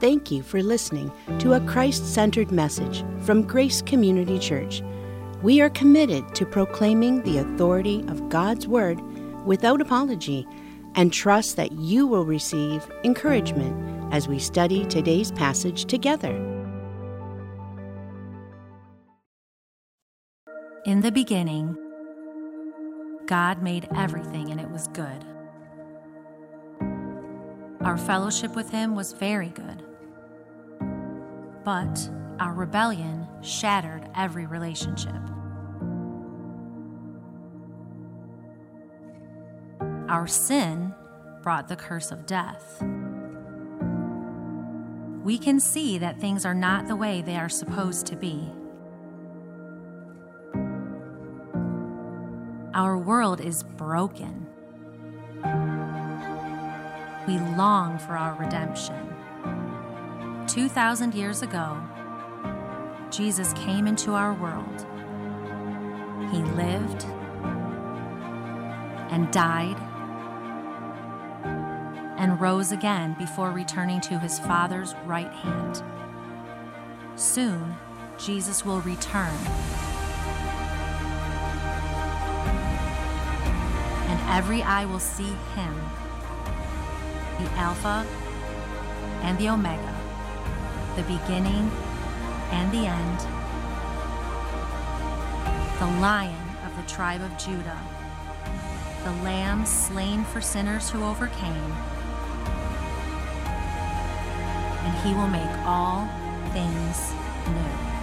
Thank you for listening to a Christ centered message from Grace Community Church. We are committed to proclaiming the authority of God's Word without apology and trust that you will receive encouragement as we study today's passage together. In the beginning, God made everything and it was good. Our fellowship with Him was very good. But our rebellion shattered every relationship. Our sin brought the curse of death. We can see that things are not the way they are supposed to be. Our world is broken. We long for our redemption. 2,000 years ago, Jesus came into our world. He lived and died and rose again before returning to his Father's right hand. Soon, Jesus will return. And every eye will see him, the Alpha and the Omega, the beginning and the end, the Lion of the tribe of Judah, the Lamb slain for sinners who overcame and he will make all things new.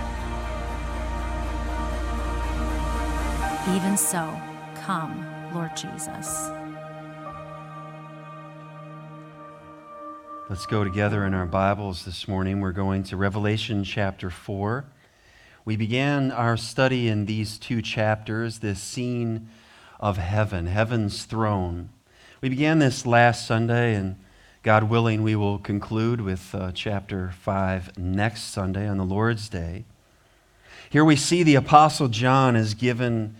Even so, come, Lord Jesus. Let's go together in our Bibles this morning. We're going to Revelation chapter 4. We began our study in these two chapters, this scene of heaven, heaven's throne. We began this last Sunday, and God willing, we will conclude with uh, chapter 5 next Sunday on the Lord's Day. Here we see the Apostle John is given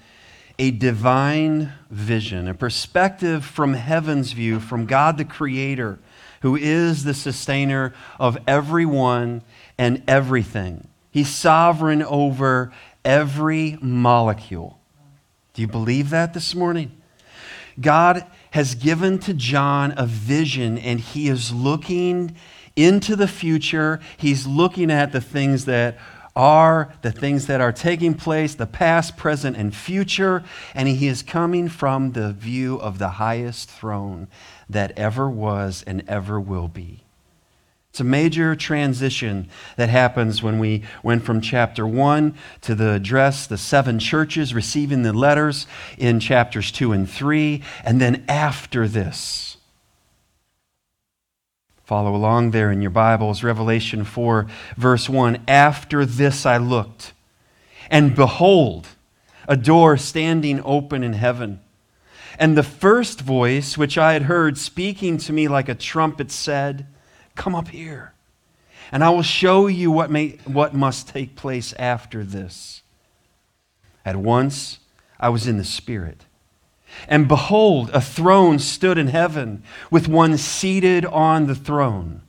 a divine vision, a perspective from heaven's view, from God the Creator, who is the sustainer of everyone and everything. He's sovereign over every molecule. Do you believe that this morning? God has given to John a vision, and he is looking into the future. He's looking at the things that are, the things that are taking place, the past, present, and future, and he is coming from the view of the highest throne that ever was and ever will be. It's a major transition that happens when we went from chapter 1 to the address, the seven churches receiving the letters in chapters 2 and 3. And then after this, follow along there in your Bibles, Revelation 4, verse 1. After this I looked, and behold, a door standing open in heaven. And the first voice which I had heard speaking to me like a trumpet said, Come up here, and I will show you what, may, what must take place after this. At once I was in the Spirit. And behold, a throne stood in heaven, with one seated on the throne.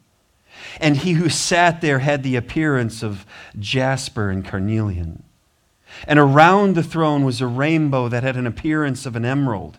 And he who sat there had the appearance of jasper and carnelian. And around the throne was a rainbow that had an appearance of an emerald.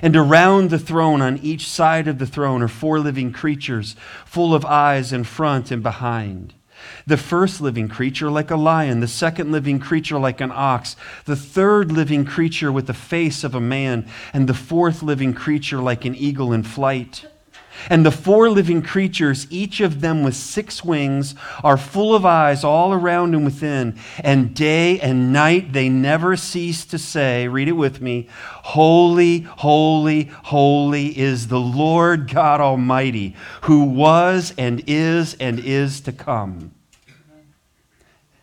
And around the throne, on each side of the throne, are four living creatures, full of eyes in front and behind. The first living creature like a lion, the second living creature like an ox, the third living creature with the face of a man, and the fourth living creature like an eagle in flight. And the four living creatures, each of them with six wings, are full of eyes all around and within. And day and night they never cease to say, read it with me, Holy, holy, holy is the Lord God Almighty, who was and is and is to come.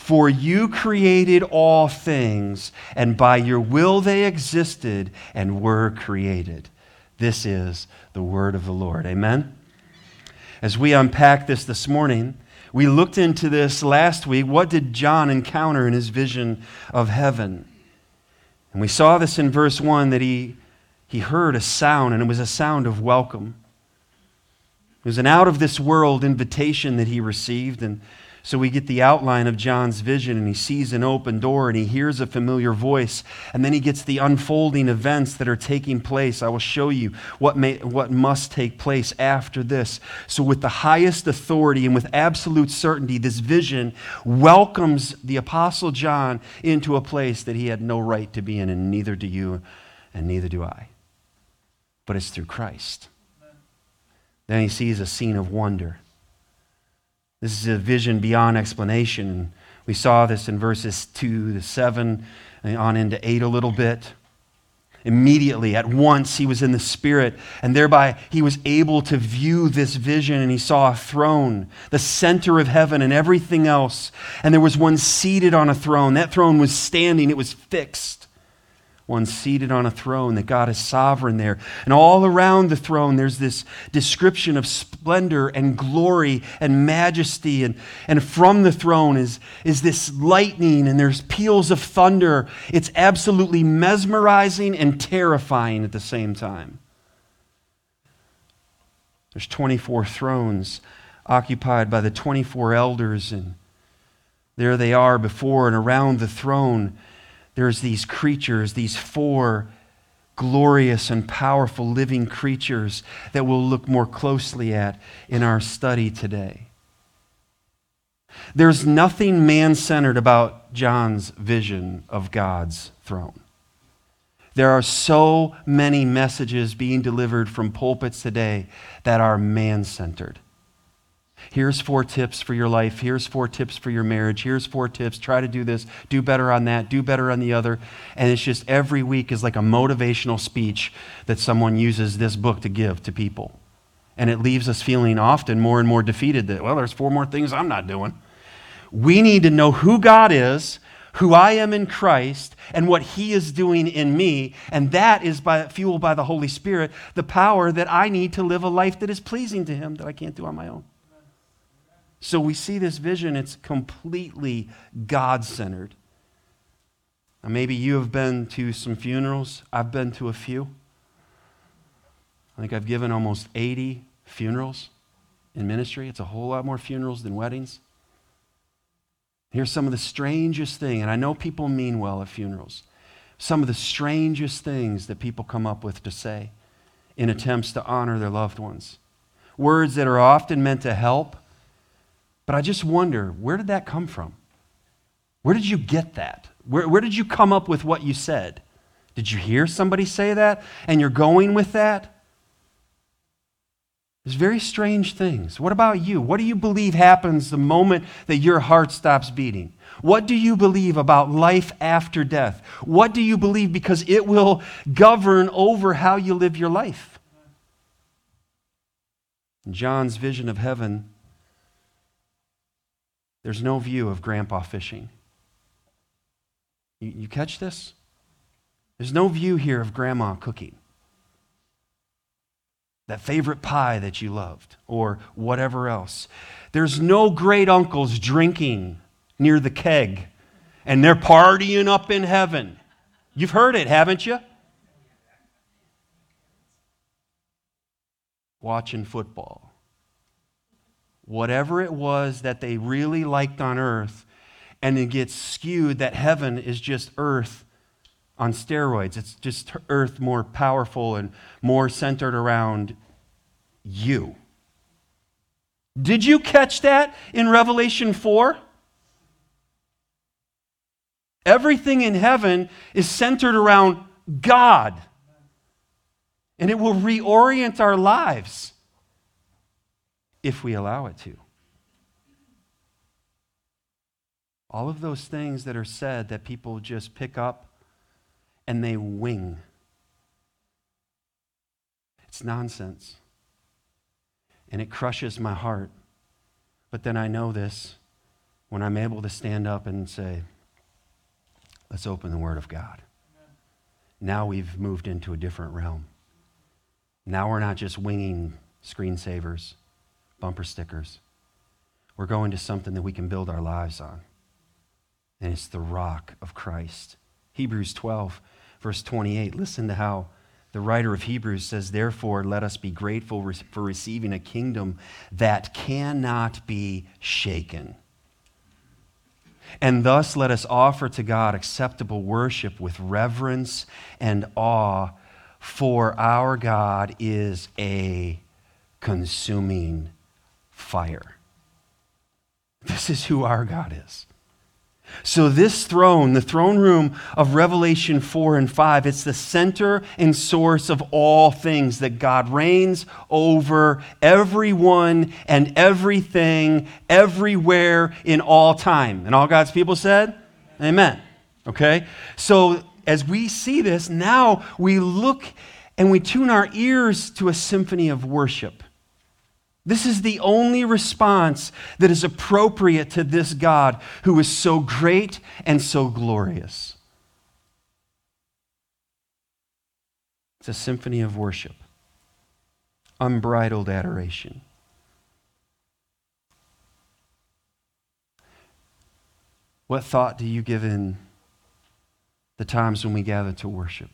For you created all things, and by your will they existed and were created. This is the word of the Lord. Amen. As we unpack this this morning, we looked into this last week. What did John encounter in his vision of heaven? And we saw this in verse 1 that he, he heard a sound, and it was a sound of welcome. It was an out of this world invitation that he received. And so we get the outline of John's vision, and he sees an open door and he hears a familiar voice. And then he gets the unfolding events that are taking place. I will show you what, may, what must take place after this. So, with the highest authority and with absolute certainty, this vision welcomes the Apostle John into a place that he had no right to be in, and neither do you, and neither do I. But it's through Christ. Then he sees a scene of wonder. This is a vision beyond explanation. We saw this in verses 2 to 7 and on into 8 a little bit. Immediately, at once, he was in the Spirit, and thereby he was able to view this vision, and he saw a throne, the center of heaven, and everything else. And there was one seated on a throne. That throne was standing, it was fixed one seated on a throne, that God is sovereign there. And all around the throne, there's this description of splendor and glory and majesty. And, and from the throne is, is this lightning, and there's peals of thunder. It's absolutely mesmerizing and terrifying at the same time. There's 24 thrones occupied by the 24 elders, and there they are before and around the throne there's these creatures, these four glorious and powerful living creatures that we'll look more closely at in our study today. There's nothing man centered about John's vision of God's throne. There are so many messages being delivered from pulpits today that are man centered. Here's four tips for your life. Here's four tips for your marriage. Here's four tips. Try to do this. Do better on that. Do better on the other. And it's just every week is like a motivational speech that someone uses this book to give to people. And it leaves us feeling often more and more defeated that, well, there's four more things I'm not doing. We need to know who God is, who I am in Christ, and what He is doing in me. And that is by, fueled by the Holy Spirit, the power that I need to live a life that is pleasing to Him that I can't do on my own. So we see this vision, it's completely God centered. Now, maybe you have been to some funerals. I've been to a few. I think I've given almost 80 funerals in ministry. It's a whole lot more funerals than weddings. Here's some of the strangest thing, and I know people mean well at funerals. Some of the strangest things that people come up with to say in attempts to honor their loved ones. Words that are often meant to help, but I just wonder where did that come from? Where did you get that? Where, where did you come up with what you said? Did you hear somebody say that and you're going with that? There's very strange things. What about you? What do you believe happens the moment that your heart stops beating? What do you believe about life after death? What do you believe because it will govern over how you live your life? John's vision of heaven there's no view of grandpa fishing. You, you catch this? There's no view here of grandma cooking. That favorite pie that you loved, or whatever else. There's no great uncles drinking near the keg and they're partying up in heaven. You've heard it, haven't you? Watching football whatever it was that they really liked on earth, and it gets skewed that heaven is just earth on steroids. It's just earth more powerful and more centered around you. Did you catch that in Revelation 4? Everything in heaven is centered around God. And it will reorient our lives if we allow it to. All of those things that are said that people just pick up and they wing. It's nonsense. And it crushes my heart. But then I know this when I'm able to stand up and say, let's open the Word of God. Now we've moved into a different realm. Now we're not just winging screensavers, bumper stickers. We're going to something that we can build our lives on. And it's the rock of Christ. Hebrews 12, verse 28. Listen to how the writer of Hebrews says, Therefore, let us be grateful for receiving a kingdom that cannot be shaken. And thus let us offer to God acceptable worship with reverence and awe, for our God is a consuming fire. This is who our God is. So, this throne, the throne room of Revelation 4 and 5, it's the center and source of all things that God reigns over everyone and everything, everywhere, in all time. And all God's people said, Amen. Okay? So, as we see this, now we look and we tune our ears to a symphony of worship. This is the only response that is appropriate to this God who is so great and so glorious. It's a symphony of worship, unbridled adoration. What thought do you give in the times when we gather to worship?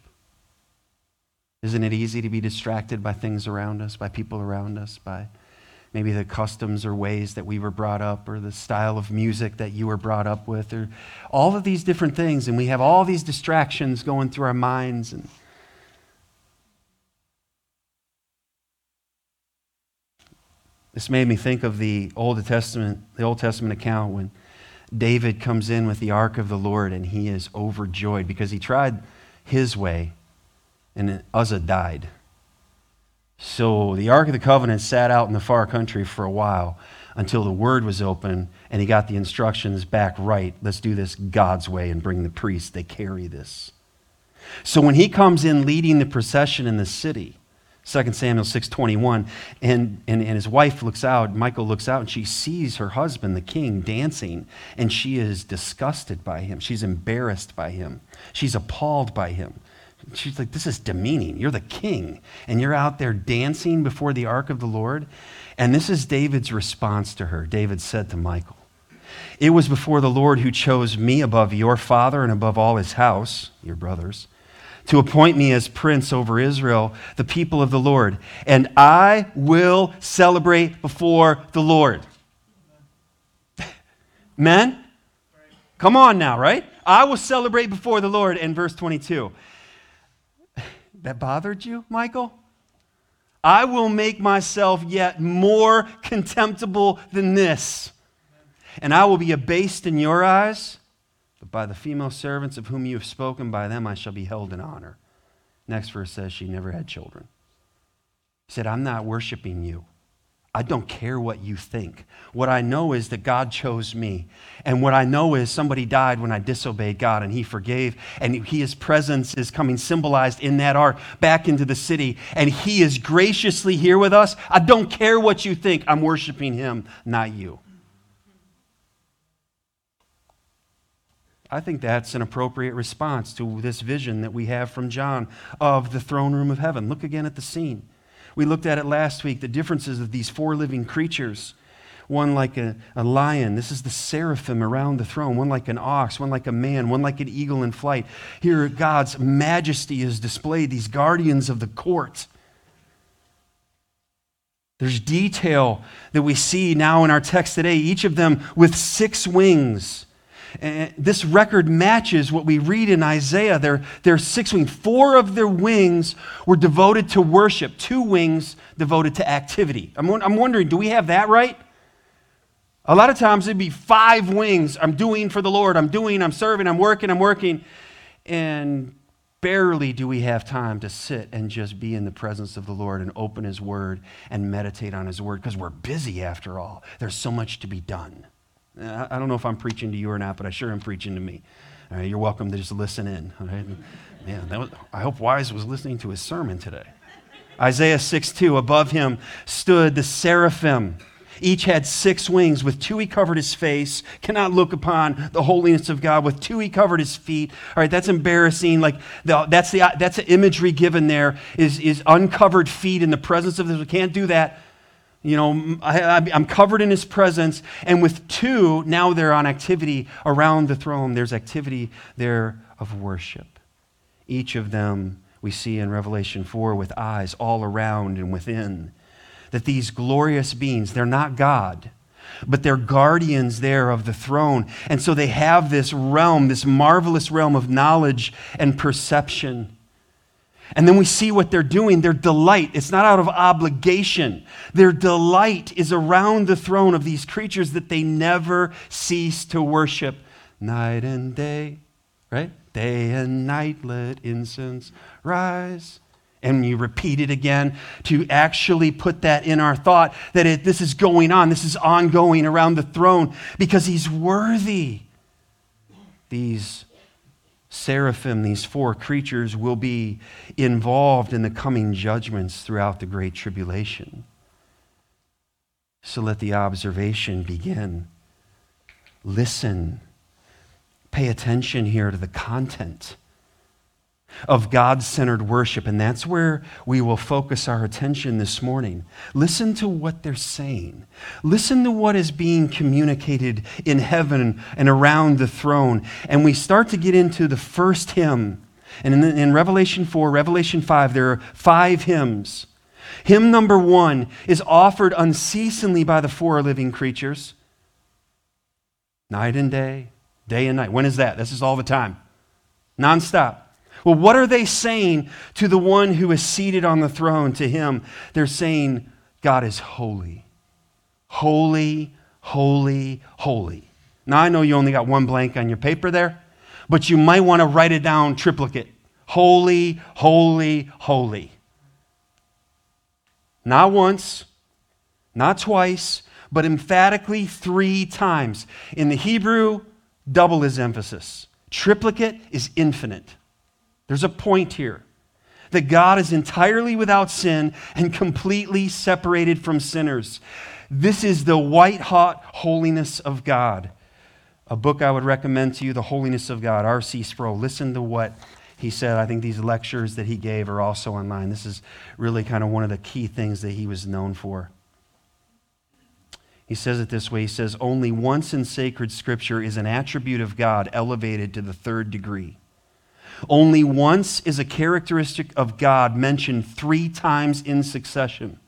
Isn't it easy to be distracted by things around us, by people around us, by maybe the customs or ways that we were brought up, or the style of music that you were brought up with, or all of these different things. And we have all these distractions going through our minds. And this made me think of the Old Testament, the Old Testament account when David comes in with the ark of the Lord and he is overjoyed because he tried his way and Uzzah died. So the Ark of the Covenant sat out in the far country for a while until the word was open and he got the instructions back right. Let's do this God's way and bring the priests. They carry this. So when he comes in leading the procession in the city, 2 Samuel 6:21, and, and, and his wife looks out, Michal looks out, and she sees her husband, the king, dancing, and she is disgusted by him. She's embarrassed by him. She's appalled by him. She's like, This is demeaning. You're the king, and you're out there dancing before the ark of the Lord. And this is David's response to her. David said to Michal, It was before the Lord who chose me above your father and above all his house, your brothers, to appoint me as prince over Israel, the people of the Lord. And I will celebrate before the Lord. Men? Come on now, right? I will celebrate before the Lord in verse 22. That bothered you, Michal? I will make myself yet more contemptible than this. And I will be abased in your eyes, but by the female servants of whom you have spoken, by them I shall be held in honor. Next verse says she never had children. He said, I'm not worshiping you. I don't care what you think. What I know is that God chose me. And what I know is somebody died when I disobeyed God and he forgave. And his presence is coming symbolized in that ark back into the city. And he is graciously here with us. I don't care what you think. I'm worshiping him, not you. I think that's an appropriate response to this vision that we have from John of the throne room of heaven. Look again at the scene. We looked at it last week the differences of these four living creatures. One like a, a lion. This is the seraphim around the throne. One like an ox. One like a man. One like an eagle in flight. Here, God's majesty is displayed, these guardians of the court. There's detail that we see now in our text today, each of them with six wings. And this record matches what we read in Isaiah. Their, their six wings, four of their wings were devoted to worship, two wings devoted to activity. I'm, I'm wondering, do we have that right? A lot of times it'd be five wings. I'm doing for the Lord. I'm doing, I'm serving, I'm working, I'm working. And barely do we have time to sit and just be in the presence of the Lord and open His Word and meditate on His Word because we're busy after all. There's so much to be done. I don't know if I'm preaching to you or not, but I sure am preaching to me. All right, you're welcome to just listen in. All right? Man, was, I hope Wise was listening to his sermon today. Isaiah 6 2, above him stood the seraphim. Each had six wings. With two, he covered his face. Cannot look upon the holiness of God. With two, he covered his feet. All right, that's embarrassing. Like the, that's the that's the imagery given there is is uncovered feet in the presence of this. We can't do that. You know, I, am covered in his presence. And with two, now they're on activity around the throne. There's activity there of worship. Each of them we see in Revelation 4 with eyes all around and within that these glorious beings, they're not God, but they're guardians there of the throne. And so they have this realm, this marvelous realm of knowledge and perception. And then we see what they're doing. Their delight, it's not out of obligation. Their delight is around the throne of these creatures that they never cease to worship night and day, right? Day and night let incense rise and you repeat it again to actually put that in our thought that it, this is going on, this is ongoing around the throne because he's worthy. These seraphim, these four creatures, will be involved in the coming judgments throughout the Great Tribulation. So let the observation begin. Listen. Pay attention here to the content of God centered worship. And that's where we will focus our attention this morning. Listen to what they're saying, listen to what is being communicated in heaven and around the throne. And we start to get into the first hymn. And in, in Revelation 4, Revelation 5, there are five hymns. Hymn number one is offered unceasingly by the four living creatures night and day, day and night. When is that? This is all the time, nonstop. Well, what are they saying to the one who is seated on the throne, to him? They're saying, God is holy. Holy, holy, holy. Now, I know you only got one blank on your paper there, but you might want to write it down triplicate. Holy, holy, holy. Not once, not twice, but emphatically three times. In the Hebrew, double is emphasis. Triplicate is infinite. There's a point here that God is entirely without sin and completely separated from sinners. This is the white hot holiness of God. A book I would recommend to you, The Holiness of God, R.C. Sproul. Listen to what he said. I think these lectures that he gave are also online. This is really kind of one of the key things that he was known for. He says it this way He says, Only once in sacred scripture is an attribute of God elevated to the third degree. Only once is a characteristic of God mentioned three times in succession.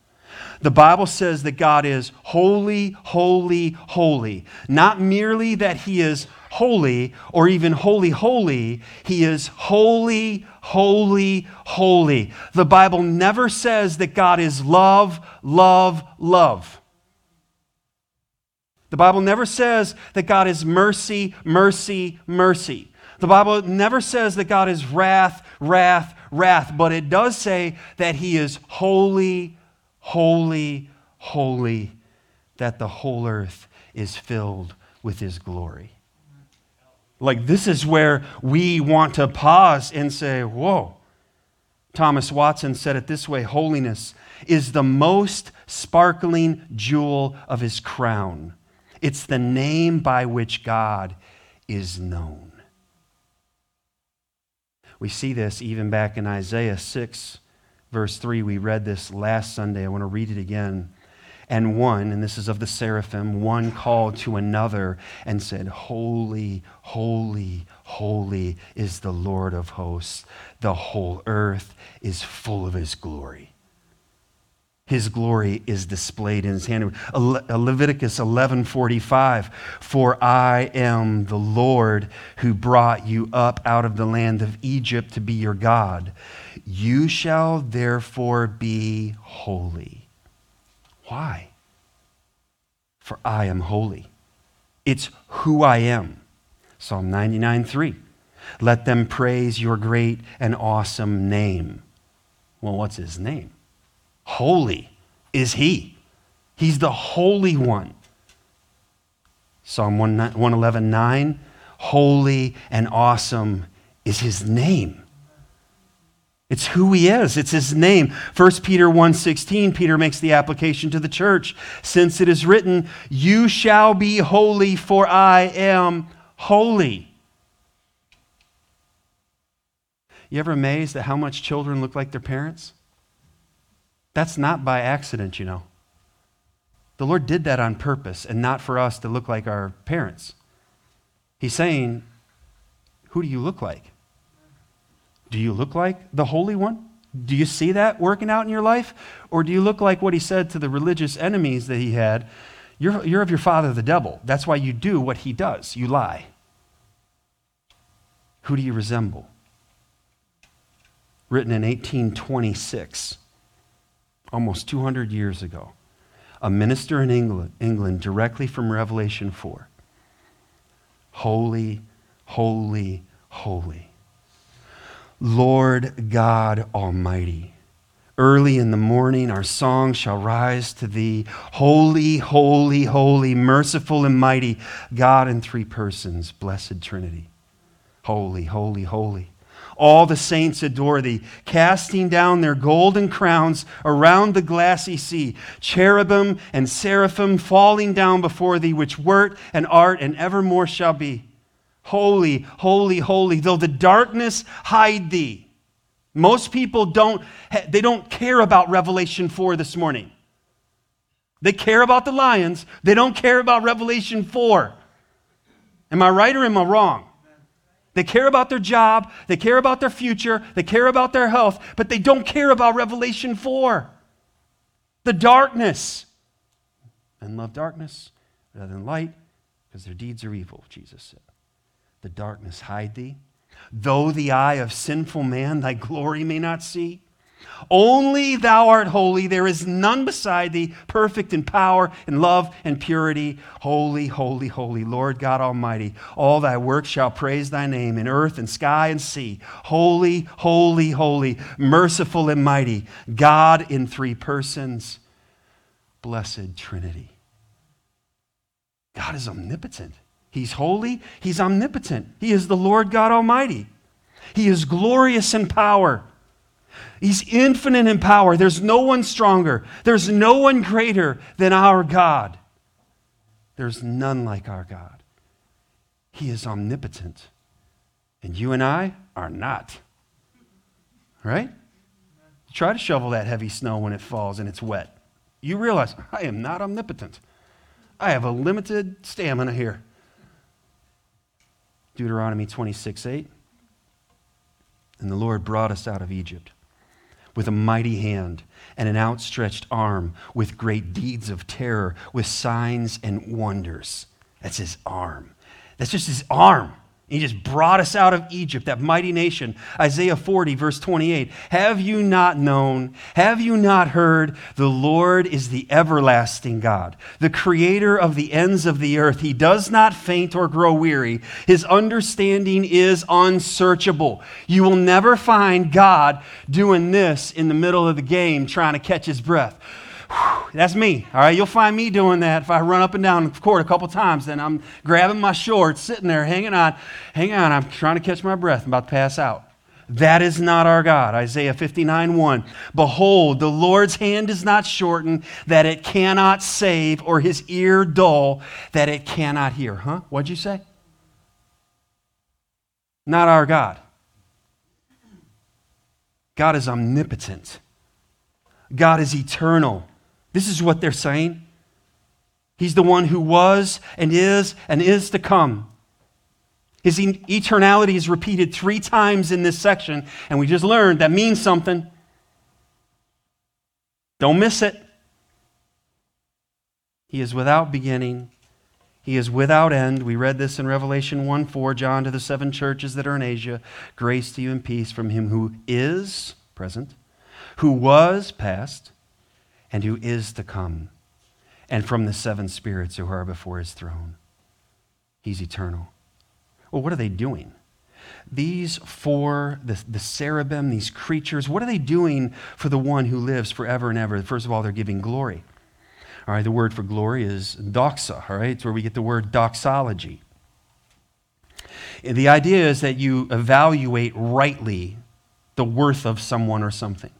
The Bible says that God is holy, holy, holy. Not merely that He is holy or even holy, holy. He is holy, holy, holy. The Bible never says that God is love, love, love. The Bible never says that God is mercy, mercy, mercy. The Bible never says that God is wrath, wrath, wrath, but it does say that He is holy, holy, holy, that the whole earth is filled with His glory. Like, this is where we want to pause and say, Whoa. Thomas Watson said it this way Holiness is the most sparkling jewel of His crown, it's the name by which God is known. We see this even back in Isaiah 6, verse 3. We read this last Sunday. I want to read it again. And one, and this is of the seraphim, one called to another and said, Holy, holy, holy is the Lord of hosts. The whole earth is full of his glory. His glory is displayed in his hand. Uh, Leviticus 11:45 For I am the Lord who brought you up out of the land of Egypt to be your God. You shall therefore be holy. Why? For I am holy. It's who I am. Psalm 99:3 Let them praise your great and awesome name. Well, what's his name? Holy is he. He's the Holy One. Psalm 111 9, holy and awesome is his name. It's who he is. It's his name. 1 Peter 1:16 Peter makes the application to the church since it is written, "You shall be holy for I am holy." You ever amazed at how much children look like their parents? That's not by accident, you know. The Lord did that on purpose and not for us to look like our parents. He's saying, Who do you look like? Do you look like the Holy One? Do you see that working out in your life? Or do you look like what he said to the religious enemies that he had? You're, you're of your father, the devil. That's why you do what he does. You lie. Who do you resemble? Written in 1826 almost 200 years ago, a minister in England, England directly from Revelation 4. Holy, holy, holy. Lord God Almighty. Early in the morning, our song shall rise to thee. Holy, holy, holy, merciful and mighty, God in three persons, blessed Trinity. Holy, holy, holy. All the saints adore thee, casting down their golden crowns around the glassy sea. Cherubim and seraphim falling down before thee, which wert and art and evermore shall be. Holy, holy, holy, though the darkness hide thee. Most people don't, they don't care about Revelation 4 this morning. They care about the lions, they don't care about Revelation 4. Am I right or am I wrong? They care about their job, they care about their future, they care about their health, but they don't care about Revelation 4. The darkness. Men love darkness rather than light because their deeds are evil, Jesus said. The darkness hide thee. Though the eye of sinful man thy glory may not see, only thou art holy. There is none beside thee, perfect in power and love and purity. Holy, holy, holy, Lord God Almighty. All thy works shall praise thy name in earth and sky and sea. Holy, holy, holy, merciful and mighty, God in three persons, blessed Trinity. God is omnipotent. He's holy, He's omnipotent. He is the Lord God Almighty. He is glorious in power. He's infinite in power. There's no one stronger. There's no one greater than our God. There's none like our God. He is omnipotent. And you and I are not. Right? Try to shovel that heavy snow when it falls and it's wet. You realize, I am not omnipotent. I have a limited stamina here. Deuteronomy 26 8. And the Lord brought us out of Egypt with a mighty hand and an outstretched arm, with great deeds of terror, with signs and wonders. That's his arm. That's just his arm. He just brought us out of Egypt, that mighty nation. Isaiah 40, verse 28. Have you not known? Have you not heard? The Lord is the everlasting God, the creator of the ends of the earth. He does not faint or grow weary. His understanding is unsearchable. You will never find God doing this in the middle of the game, trying to catch his breath. That's me. All right, you'll find me doing that if I run up and down the court a couple times. Then I'm grabbing my shorts, sitting there, hanging on. Hang on, I'm trying to catch my breath. I'm about to pass out. That is not our God. Isaiah 59 1. Behold, the Lord's hand is not shortened, that it cannot save, or his ear dull, that it cannot hear. Huh? What'd you say? Not our God. God is omnipotent, God is eternal. This is what they're saying. He's the one who was and is and is to come. His eternality is repeated three times in this section, and we just learned that means something. Don't miss it. He is without beginning. He is without end. We read this in Revelation 1 4, John to the seven churches that are in Asia. Grace to you and peace from him who is present, who was past, and who is to come, and from the seven spirits who are before his throne. He's eternal. Well, what are they doing? These four, the, the cherubim, these creatures, what are they doing for the one who lives forever and ever? First of all, they're giving glory. All right, the word for glory is doxa, all right? It's where we get the word doxology. And the idea is that you evaluate rightly the worth of someone or something.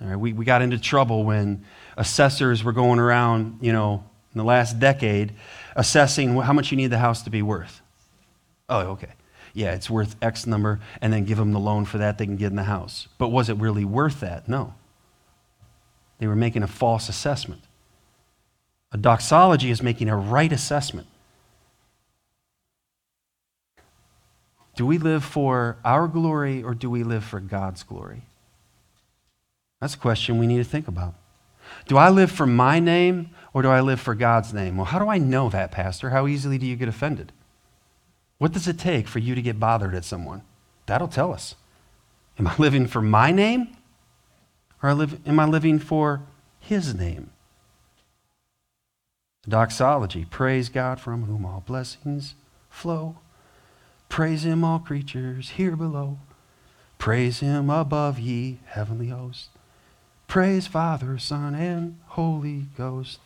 All right, we, we got into trouble when assessors were going around, you know, in the last decade, assessing how much you need the house to be worth. Oh, okay. Yeah, it's worth X number, and then give them the loan for that, they can get in the house. But was it really worth that? No. They were making a false assessment. A doxology is making a right assessment. Do we live for our glory or do we live for God's glory? That's a question we need to think about. Do I live for my name or do I live for God's name? Well, how do I know that, Pastor? How easily do you get offended? What does it take for you to get bothered at someone? That'll tell us. Am I living for my name or am I living for his name? Doxology, praise God from whom all blessings flow. Praise him, all creatures here below. Praise him above, ye heavenly hosts. Praise Father, Son, and Holy Ghost.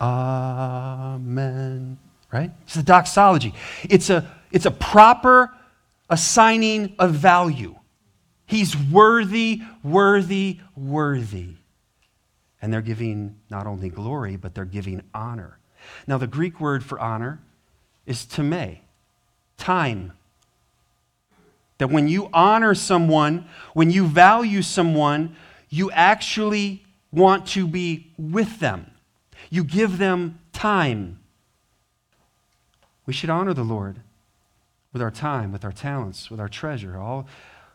Amen. Right? It's the doxology. It's a, it's a proper assigning of value. He's worthy, worthy, worthy. And they're giving not only glory, but they're giving honor. Now, the Greek word for honor is time, time. That when you honor someone, when you value someone, you actually want to be with them. You give them time. We should honor the Lord with our time, with our talents, with our treasure, all,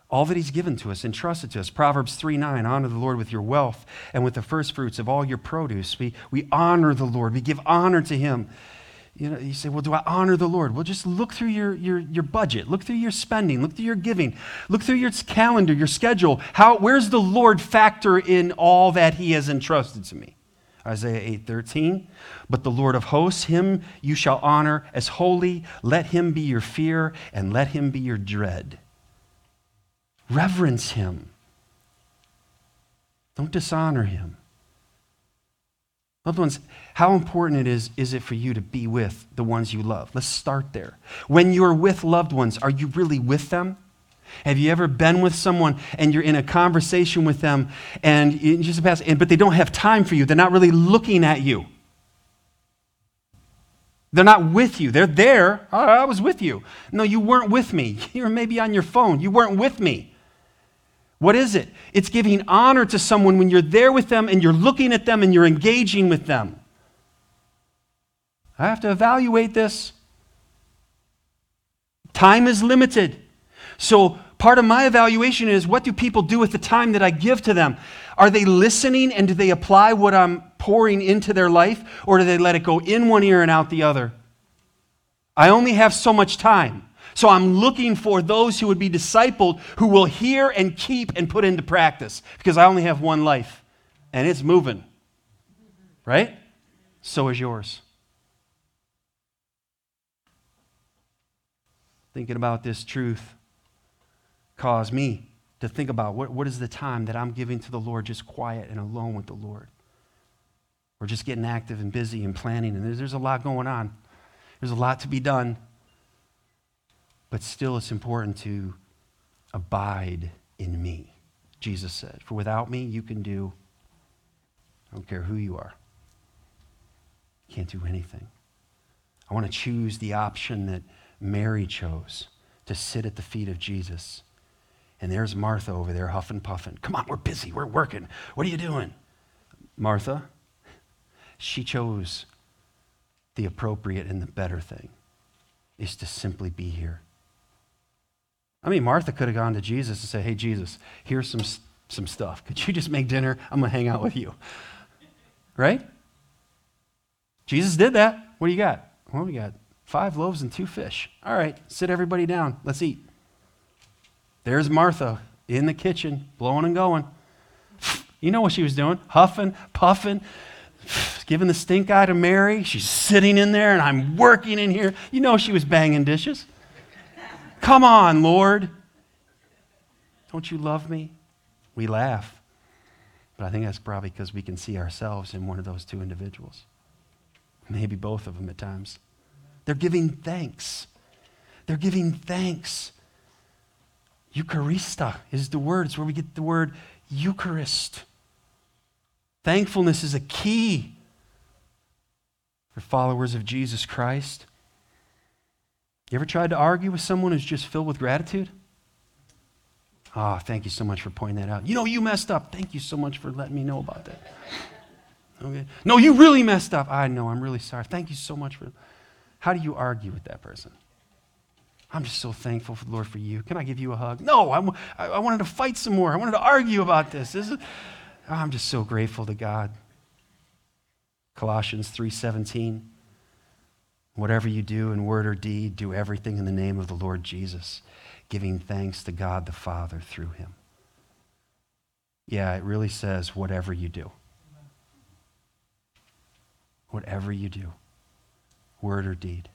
all that he's given to us, entrusted to us. Proverbs 3 9, honor the Lord with your wealth and with the first fruits of all your produce. We, we honor the Lord, we give honor to him. You know, you say, well, do I honor the Lord? Well, just look through your, your, your budget, look through your spending, look through your giving, look through your calendar, your schedule. How, where's the Lord factor in all that he has entrusted to me? Isaiah 8:13. But the Lord of hosts, him you shall honor as holy. Let him be your fear and let him be your dread. Reverence him. Don't dishonor him. Loved ones, how important it is, is it for you to be with the ones you love? Let's start there. When you're with loved ones, are you really with them? Have you ever been with someone and you're in a conversation with them and just pass, but they don't have time for you? They're not really looking at you. They're not with you. They're there. Oh, I was with you. No, you weren't with me. You were maybe on your phone. You weren't with me. What is it? It's giving honor to someone when you're there with them and you're looking at them and you're engaging with them. I have to evaluate this. Time is limited. So, part of my evaluation is what do people do with the time that I give to them? Are they listening and do they apply what I'm pouring into their life or do they let it go in one ear and out the other? I only have so much time. So I'm looking for those who would be discipled who will hear and keep and put into practice because I only have one life and it's moving. Right? So is yours. Thinking about this truth caused me to think about what, what is the time that I'm giving to the Lord just quiet and alone with the Lord. We're just getting active and busy and planning, and there's, there's a lot going on. There's a lot to be done. But still, it's important to abide in me, Jesus said. For without me, you can do, I don't care who you are, you can't do anything. I want to choose the option that Mary chose to sit at the feet of Jesus. And there's Martha over there huffing puffing. Come on, we're busy, we're working. What are you doing? Martha, she chose the appropriate and the better thing is to simply be here I mean, Martha could have gone to Jesus and said, Hey, Jesus, here's some, some stuff. Could you just make dinner? I'm going to hang out with you. Right? Jesus did that. What do you got? Well, we got five loaves and two fish. All right, sit everybody down. Let's eat. There's Martha in the kitchen, blowing and going. You know what she was doing? Huffing, puffing, giving the stink eye to Mary. She's sitting in there, and I'm working in here. You know she was banging dishes. Come on, Lord. Don't you love me? We laugh. But I think that's probably because we can see ourselves in one of those two individuals. Maybe both of them at times. They're giving thanks. They're giving thanks. Eucharista is the word. It's where we get the word Eucharist. Thankfulness is a key for followers of Jesus Christ. You ever tried to argue with someone who's just filled with gratitude? Ah, oh, thank you so much for pointing that out. You know, you messed up. Thank you so much for letting me know about that. Okay. No, you really messed up. I know. I'm really sorry. Thank you so much for. How do you argue with that person? I'm just so thankful for the Lord for you. Can I give you a hug? No, I'm, I, wanted to fight some more. I wanted to argue about this. this is, oh, I'm just so grateful to God. Colossians 3:17. Whatever you do in word or deed, do everything in the name of the Lord Jesus, giving thanks to God the Father through him. Yeah, it really says whatever you do. Whatever you do, word or deed.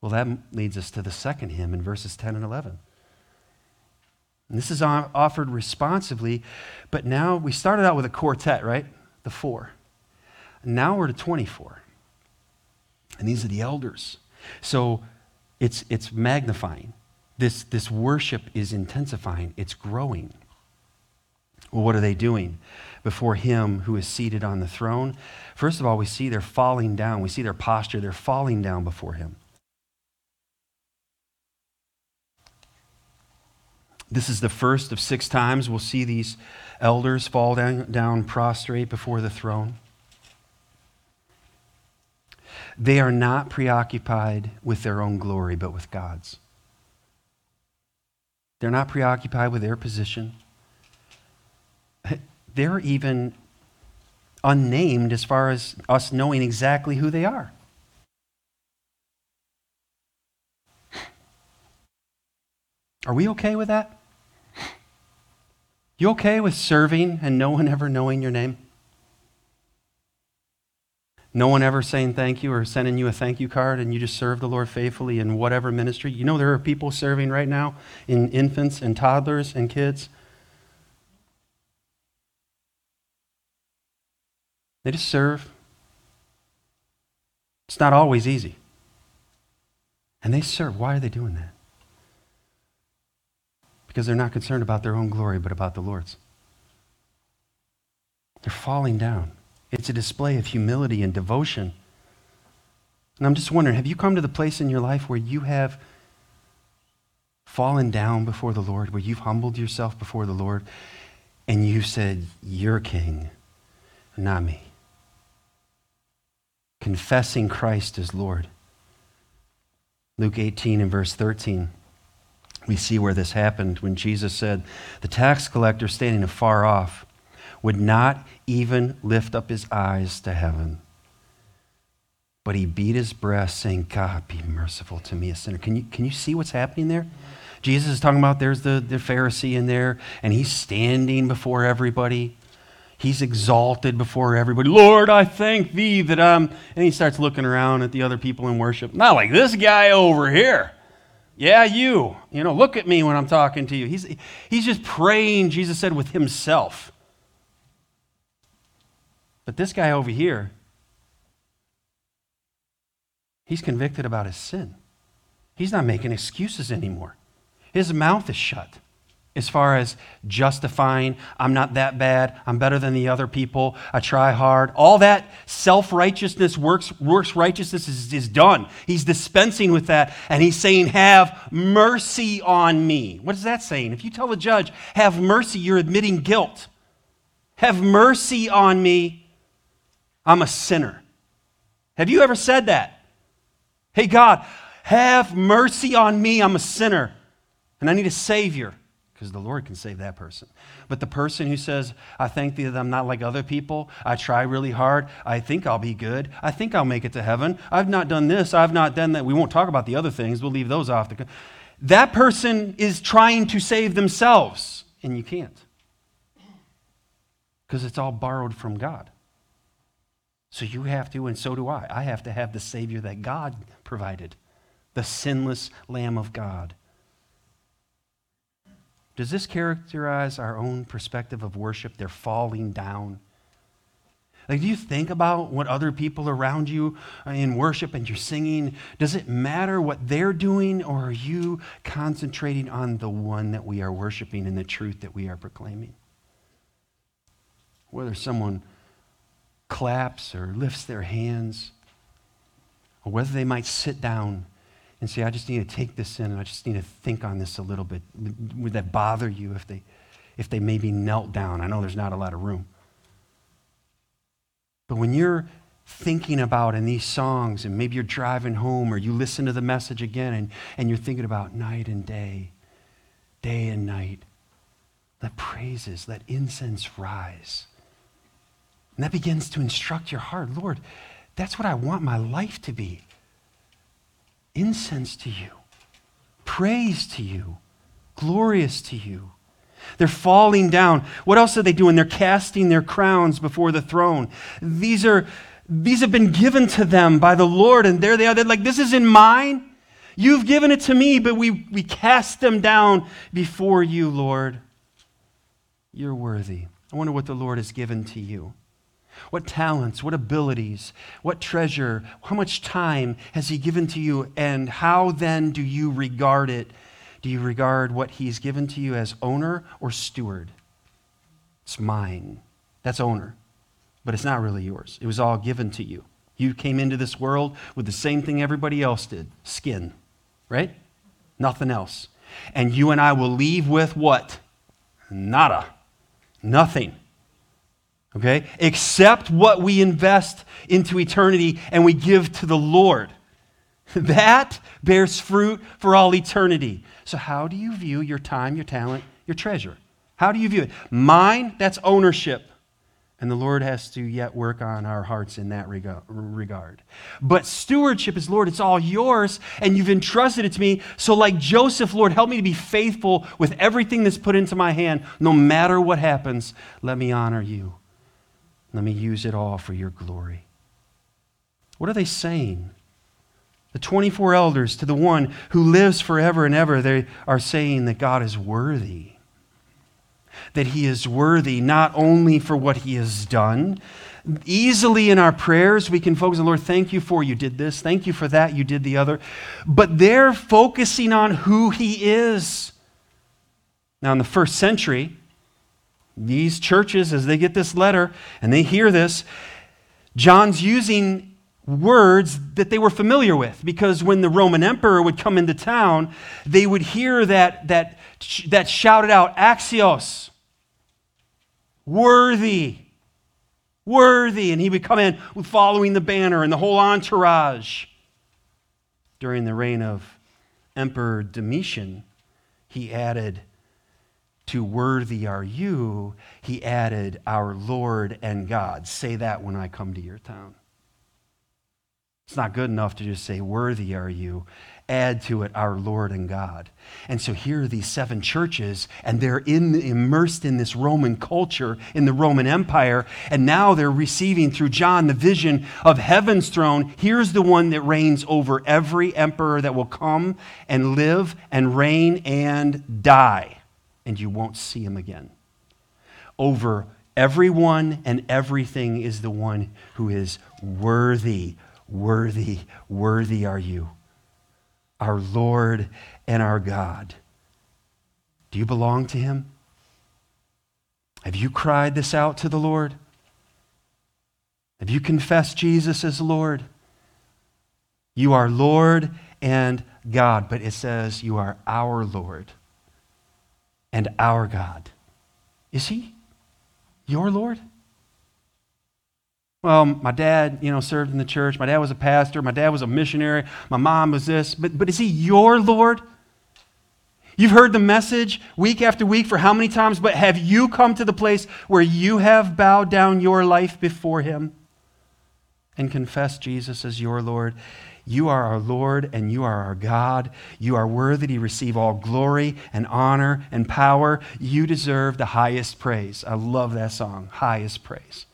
Well, that leads us to the second hymn in verses 10 and 11. And this is offered responsively, but now we started out with a quartet, right? The four. Now we're to 24. And these are the elders. So it's, it's magnifying. This, this worship is intensifying, it's growing. Well, what are they doing before Him who is seated on the throne? First of all, we see they're falling down. We see their posture. They're falling down before Him. This is the first of six times we'll see these elders fall down, down prostrate before the throne. They are not preoccupied with their own glory, but with God's. They're not preoccupied with their position. They're even unnamed as far as us knowing exactly who they are. Are we okay with that? You okay with serving and no one ever knowing your name? No one ever saying thank you or sending you a thank you card and you just serve the Lord faithfully in whatever ministry? You know, there are people serving right now in infants and toddlers and kids. They just serve. It's not always easy. And they serve. Why are they doing that? because they're not concerned about their own glory, but about the Lord's. They're falling down. It's a display of humility and devotion. And I'm just wondering have you come to the place in your life where you have fallen down before the Lord, where you've humbled yourself before the Lord, and you've said, You're king, not me? Confessing Christ as Lord. Luke 18 and verse 13 we see where this happened when Jesus said, The tax collector standing afar off would not even lift up his eyes to heaven. But he beat his breast, saying, God, be merciful to me, a sinner. Can you, can you see what's happening there? Jesus is talking about there's the, the Pharisee in there, and he's standing before everybody. He's exalted before everybody. Lord, I thank thee that I'm. And he starts looking around at the other people in worship. Not like this guy over here. Yeah, you. You know, look at me when I'm talking to you. He's, he's just praying, Jesus said, with himself. But this guy over here, he's convicted about his sin. He's not making excuses anymore. His mouth is shut as far as justifying, I'm not that bad, I'm better than the other people, I try hard. All that self righteousness, works, works righteousness is, is done. He's dispensing with that, and he's saying, Have mercy on me. What is that saying? If you tell the judge, Have mercy, you're admitting guilt. Have mercy on me, I'm a sinner. Have you ever said that? Hey, God, have mercy on me, I'm a sinner, and I need a Savior because the Lord can save that person. But the person who says, I thank thee that I'm not like other people, I try really hard, I think I'll be good, I think I'll make it to heaven, I've not done this, I've not done that. We won't talk about the other things, we'll leave those off. That person is trying to save themselves, and you can't. Because it's all borrowed from God. So you have to, and so do I. I have to have the Savior that God provided, the sinless Lamb of God. Does this characterize our own perspective of worship? They're falling down. Like, do you think about what other people around you in worship and you're singing? Does it matter what they're doing, or are you concentrating on the one that we are worshiping and the truth that we are proclaiming? Whether someone claps or lifts their hands, or whether they might sit down and say, I just need to take this in and I just need to think on this a little bit. Would that bother you if they, if they maybe knelt down? I know there's not a lot of room. But when you're thinking about in these songs, and maybe you're driving home or you listen to the message again and, and you're thinking about night and day, day and night, let praises, let incense rise. And that begins to instruct your heart. Lord, that's what I want my life to be incense to you, praise to you, glorious to you. They're falling down. What else are they doing? They're casting their crowns before the throne. These are these have been given to them by the Lord, and there they are. They're like, This isn't mine. You've given it to me, but we, we cast them down before you, Lord. You're worthy. I wonder what the Lord has given to you. What talents, what abilities, what treasure, how much time has He given to you, and how then do you regard it? Do you regard what He's given to you as owner or steward? It's mine. That's owner. But it's not really yours. It was all given to you. You came into this world with the same thing everybody else did skin, right? Nothing else. And you and I will leave with what? Nada. Nothing okay? Accept what we invest into eternity and we give to the Lord. That bears fruit for all eternity. So, how do you view your time, your talent, your treasure? How do you view it? Mine, that's ownership. And the Lord has to yet work on our hearts in that regard. But stewardship is, Lord, it's all yours, and you've entrusted it to me. So, like Joseph, Lord, help me to be faithful with everything that's put into my hand. No matter what happens, let me honor you. Let me use it all for your glory. What are they saying? The 24 elders to the one who lives forever and ever, they are saying that God is worthy. That he is worthy not only for what he has done, easily in our prayers we can focus on lord thank you for you did this thank you for that you did the other but they're focusing on who he is now in the first century these churches, as they get this letter and they hear this, John's using words that they were familiar with because when the Roman emperor would come into town, they would hear that, that, that shouted out, Axios, worthy, worthy. And he would come in with following the banner and the whole entourage. During the reign of Emperor Domitian, he added, to worthy are you, he added, our Lord and God. Say that when I come to your town. It's not good enough to just say, Worthy are you. Add to it, our Lord and God. And so here are these seven churches, and they're in, immersed in this Roman culture, in the Roman Empire, and now they're receiving through John the vision of heaven's throne. Here's the one that reigns over every emperor that will come and live and reign and die and you won't see him again. Over everyone and everything is the one who is worthy, worthy, worthy are you, our Lord and our God. Do you belong to him? Have you cried this out to the Lord? Have you confessed Jesus as Lord? You are Lord and God, but it says you are our Lord and our God. Is he your Lord? Well, my dad, you know, served in the church. My dad was a pastor. My dad was a missionary. My mom was this. But, but is he your Lord? You've heard the message week after week for how many times, but have you come to the place where you have bowed down your life before Him and confess Jesus as your Lord? You are our Lord and you are our God. You are worthy to receive all glory and honor and power. You deserve the highest praise. I love that song, highest praise.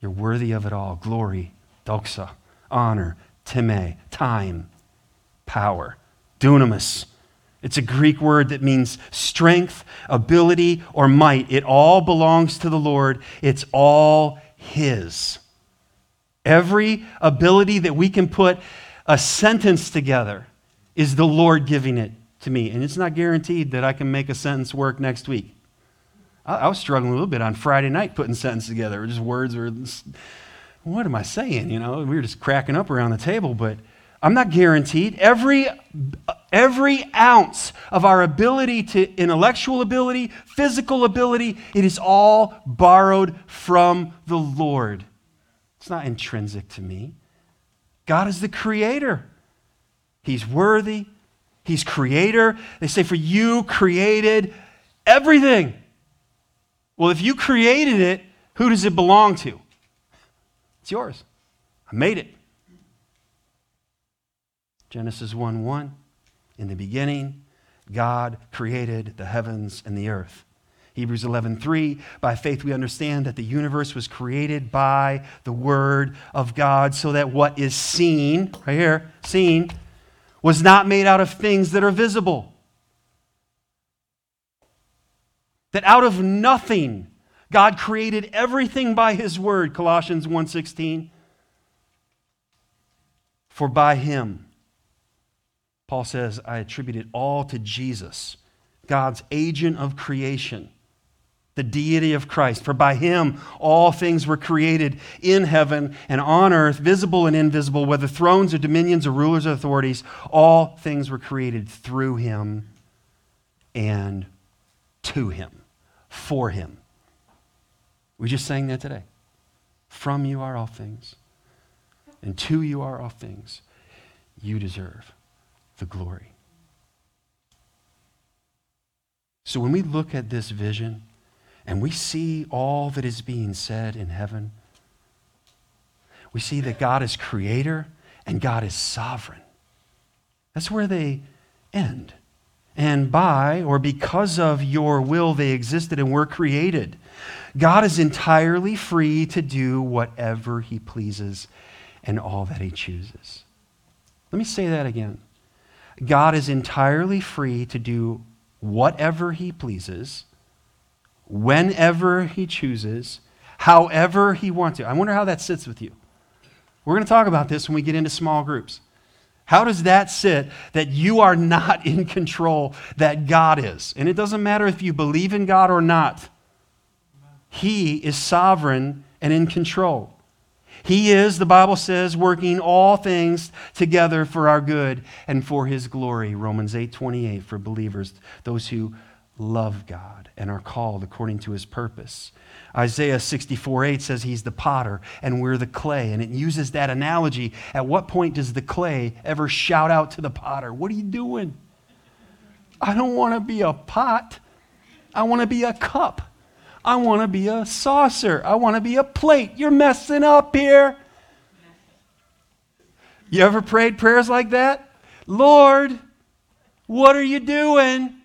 You're worthy of it all glory, doxa, honor, time, time, power, dunamis it's a Greek word that means strength, ability, or might. It all belongs to the Lord, it's all His. Every ability that we can put a sentence together is the Lord giving it to me. And it's not guaranteed that I can make a sentence work next week. I, was struggling a little bit on Friday night putting sentences together. Just words were, what am I saying? You know, we were just cracking up around the table, but I'm not guaranteed. Every, every ounce of our ability to intellectual ability, physical ability, it is all borrowed from the Lord. It's not intrinsic to me. God is the creator. He's worthy. He's creator. They say, For you created everything. Well, if you created it, who does it belong to? It's yours. I made it. Genesis 1 1. In the beginning, God created the heavens and the earth. Hebrews 11:3 By faith we understand that the universe was created by the word of God so that what is seen, right here, seen was not made out of things that are visible. That out of nothing God created everything by his word, Colossians 1:16. For by him Paul says, I attribute it all to Jesus, God's agent of creation, the deity of Christ. For by him all things were created in heaven and on earth, visible and invisible, whether thrones or dominions or rulers or authorities, all things were created through him and to him, for him. We just sang that today. From you are all things, and to you are all things you deserve the glory. So when we look at this vision and we see all that is being said in heaven, we see that God is creator and God is sovereign. That's where they end. And by or because of your will, they existed and were created. God is entirely free to do whatever he pleases and all that he chooses. Let me say that again. God is entirely free to do whatever he pleases, whenever he chooses, however he wants to. I wonder how that sits with you. We're going to talk about this when we get into small groups. How does that sit that you are not in control, that God is? And it doesn't matter if you believe in God or not, He is sovereign and in control. He is, the Bible says, working all things together for our good and for his glory. Romans 8 28 for believers, those who love God and are called according to his purpose. Isaiah 64 8 says he's the potter and we're the clay. And it uses that analogy. At what point does the clay ever shout out to the potter, What are you doing? I don't want to be a pot, I want to be a cup. I want to be a saucer. I want to be a plate. You're messing up here. You ever prayed prayers like that? Lord, what are you doing?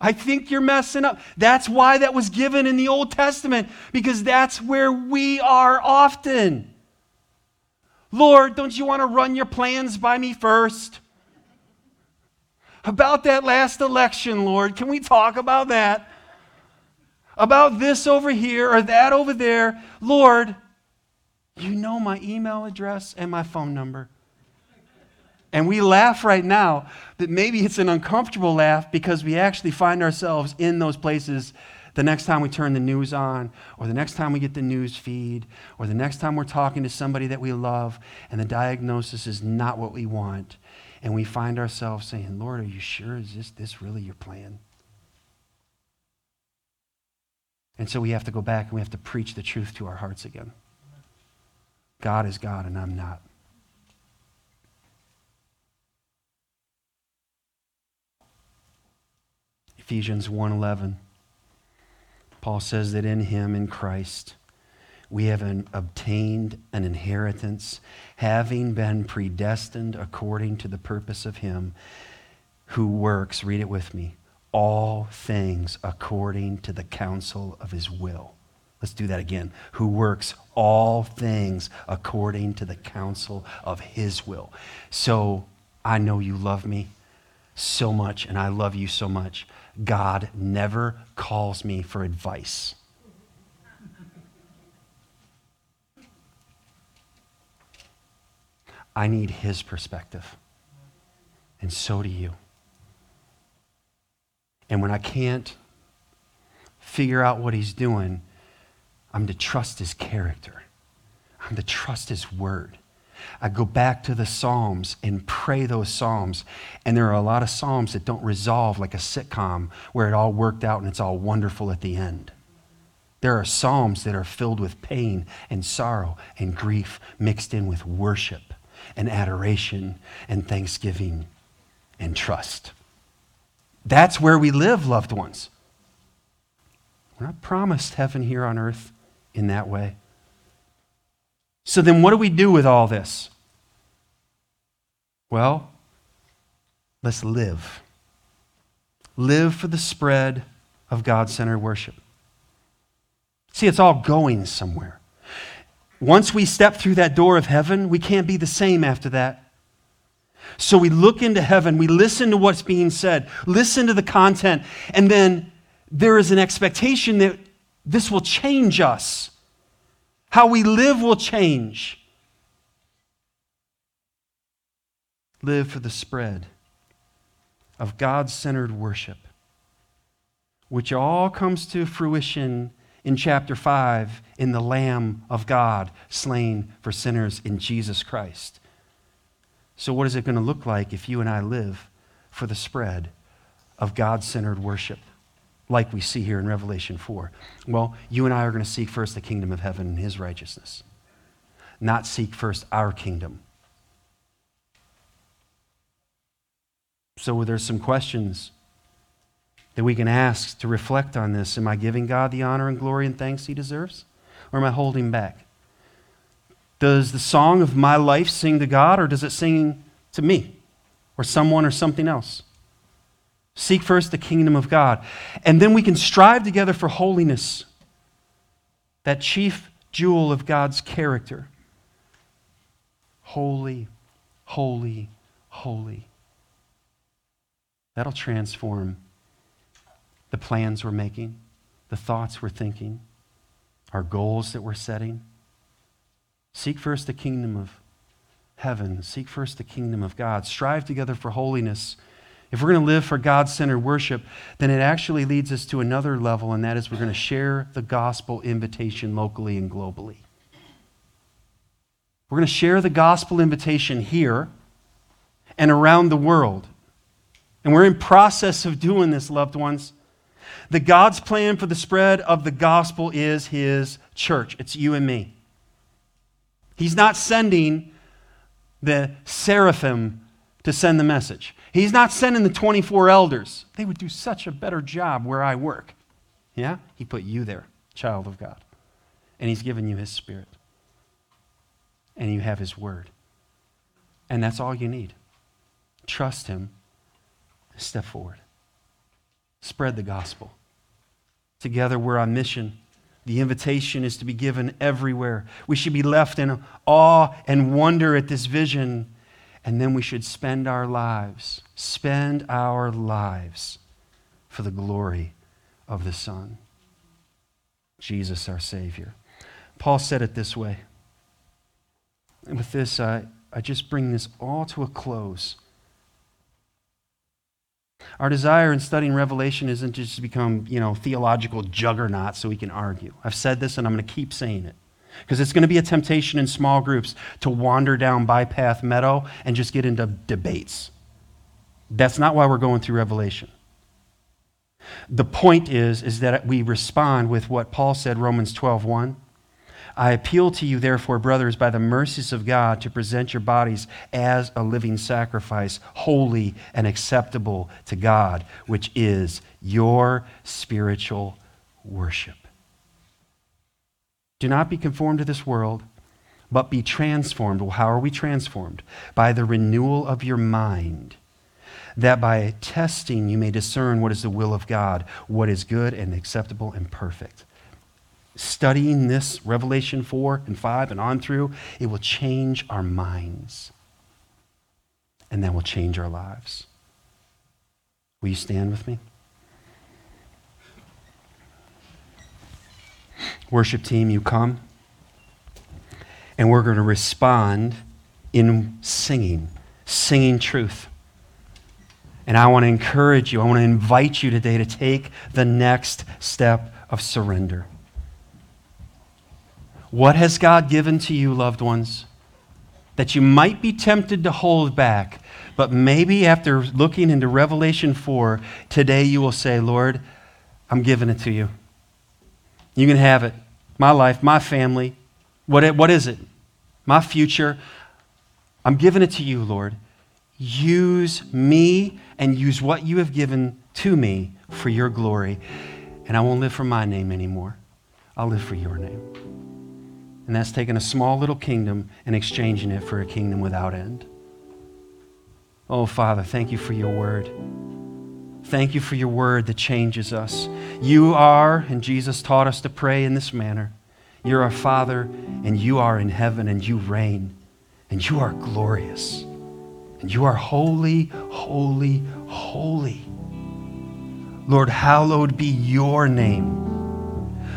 I think you're messing up. That's why that was given in the Old Testament, because that's where we are often. Lord, don't you want to run your plans by me first? About that last election, Lord, can we talk about that? about this over here or that over there. Lord, you know my email address and my phone number. And we laugh right now, but maybe it's an uncomfortable laugh because we actually find ourselves in those places the next time we turn the news on, or the next time we get the news feed, or the next time we're talking to somebody that we love, and the diagnosis is not what we want. And we find ourselves saying, Lord, are you sure? Is this, this really your plan? And so we have to go back and we have to preach the truth to our hearts again. God is God and I'm not. Ephesians 1:11. Paul says that in him in Christ we have an, obtained an inheritance having been predestined according to the purpose of him who works read it with me all things according to the counsel of his will. Let's do that again. Who works all things according to the counsel of his will. So I know you love me so much, and I love you so much. God never calls me for advice. I need his perspective. And so do you. And when I can't figure out what he's doing, I'm to trust his character. I'm to trust his word. I go back to the Psalms and pray those Psalms. And there are a lot of Psalms that don't resolve like a sitcom where it all worked out and it's all wonderful at the end. There are Psalms that are filled with pain and sorrow and grief mixed in with worship and adoration and thanksgiving and trust. That's where we live, loved ones. We're not promised heaven here on earth in that way. So then, what do we do with all this? Well, let's live. Live for the spread of God centered worship. See, it's all going somewhere. Once we step through that door of heaven, we can't be the same after that. So we look into heaven, we listen to what's being said, listen to the content, and then there is an expectation that this will change us. How we live will change. Live for the spread of God centered worship, which all comes to fruition in chapter 5 in the Lamb of God slain for sinners in Jesus Christ. So, what is it going to look like if you and I live for the spread of God centered worship, like we see here in Revelation 4? Well, you and I are going to seek first the kingdom of heaven and his righteousness, not seek first our kingdom. So, there's some questions that we can ask to reflect on this. Am I giving God the honor and glory and thanks he deserves? Or am I holding back? Does the song of my life sing to God, or does it sing to me, or someone, or something else? Seek first the kingdom of God. And then we can strive together for holiness, that chief jewel of God's character. Holy, holy, holy. That'll transform the plans we're making, the thoughts we're thinking, our goals that we're setting. Seek first the kingdom of heaven. Seek first the kingdom of God. Strive together for holiness. If we're going to live for God centered worship, then it actually leads us to another level, and that is we're going to share the gospel invitation locally and globally. We're going to share the gospel invitation here and around the world. And we're in process of doing this, loved ones. The God's plan for the spread of the gospel is his church. It's you and me. He's not sending the seraphim to send the message. He's not sending the 24 elders. They would do such a better job where I work. Yeah? He put you there, child of God. And He's given you His Spirit. And you have His Word. And that's all you need. Trust Him. Step forward. Spread the gospel. Together, we're on mission. The invitation is to be given everywhere. We should be left in awe and wonder at this vision, and then we should spend our lives, spend our lives for the glory of the Son, Jesus our Savior. Paul said it this way. And with this, I, I just bring this all to a close. Our desire in studying Revelation isn't just to become, you know, theological juggernauts so we can argue. I've said this and I'm going to keep saying it. Because it's going to be a temptation in small groups to wander down bypath meadow and just get into debates. That's not why we're going through Revelation. The point is, is that we respond with what Paul said, Romans 12, 1. I appeal to you, therefore, brothers, by the mercies of God, to present your bodies as a living sacrifice, holy and acceptable to God, which is your spiritual worship. Do not be conformed to this world, but be transformed. Well, how are we transformed? By the renewal of your mind, that by testing you may discern what is the will of God, what is good and acceptable and perfect studying this, Revelation 4 and 5 and on through, it will change our minds. And then will change our lives. Will you stand with me? Worship team, you come. And we're going to respond in singing, singing truth. And I want to encourage you, I want to invite you today to take the next step of surrender. What has God given to you, loved ones, that you might be tempted to hold back? But maybe after looking into Revelation 4, today you will say, Lord, I'm giving it to you. You can have it. My life, my family. What, what is it? My future. I'm giving it to you, Lord. Use me and use what you have given to me for your glory. And I won't live for my name anymore. I'll live for your name. And that's taking a small little kingdom and exchanging it for a kingdom without end. Oh, Father, thank you for your word. Thank you for your word that changes us. You are, and Jesus taught us to pray in this manner. You're our Father, and you are in heaven, and you reign, and you are glorious, and you are holy, holy, holy. Lord, hallowed be your name.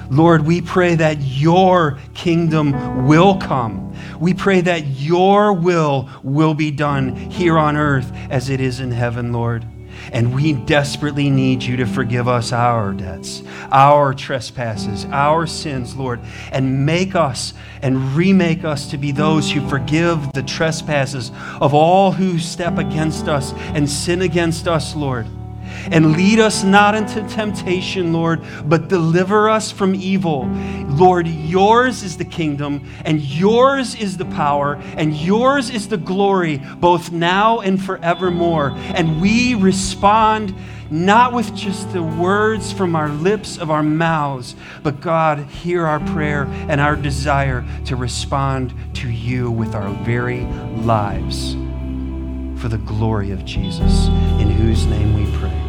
Lord, we pray that your kingdom will come. We pray that your will will be done here on earth as it is in heaven, Lord. And we desperately need you to forgive us our debts, our trespasses, our sins, Lord, and make us and remake us to be those who forgive the trespasses of all who step against us and sin against us, Lord. And lead us not into temptation, Lord, but deliver us from evil. Lord, yours is the kingdom, and yours is the power, and yours is the glory, both now and forevermore. And we respond not with just the words from our lips of our mouths, but God, hear our prayer and our desire to respond to you with our very lives for the glory of Jesus, in whose name we pray.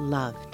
loved.